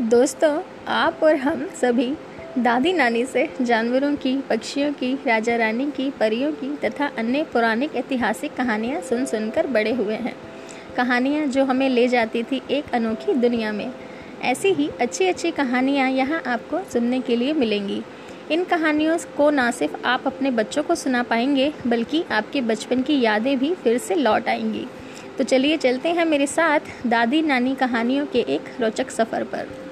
दोस्तों, आप और हम सभी दादी नानी से जानवरों की, पक्षियों की, राजा रानी की, परियों की तथा अन्य पौराणिक ऐतिहासिक कहानियाँ सुन सुनकर बड़े हुए हैं। कहानियाँ जो हमें ले जाती थी एक अनोखी दुनिया में। ऐसी ही अच्छी अच्छी कहानियाँ यहाँ आपको सुनने के लिए मिलेंगी। इन कहानियों को ना सिर्फ़ आप अपने बच्चों को सुना पाएँगे, बल्कि आपके बचपन की यादें भी फिर से लौट आएँगी। तो चलिए चलते हैं मेरे साथ दादी नानी कहानियों के एक रोचक सफ़र पर।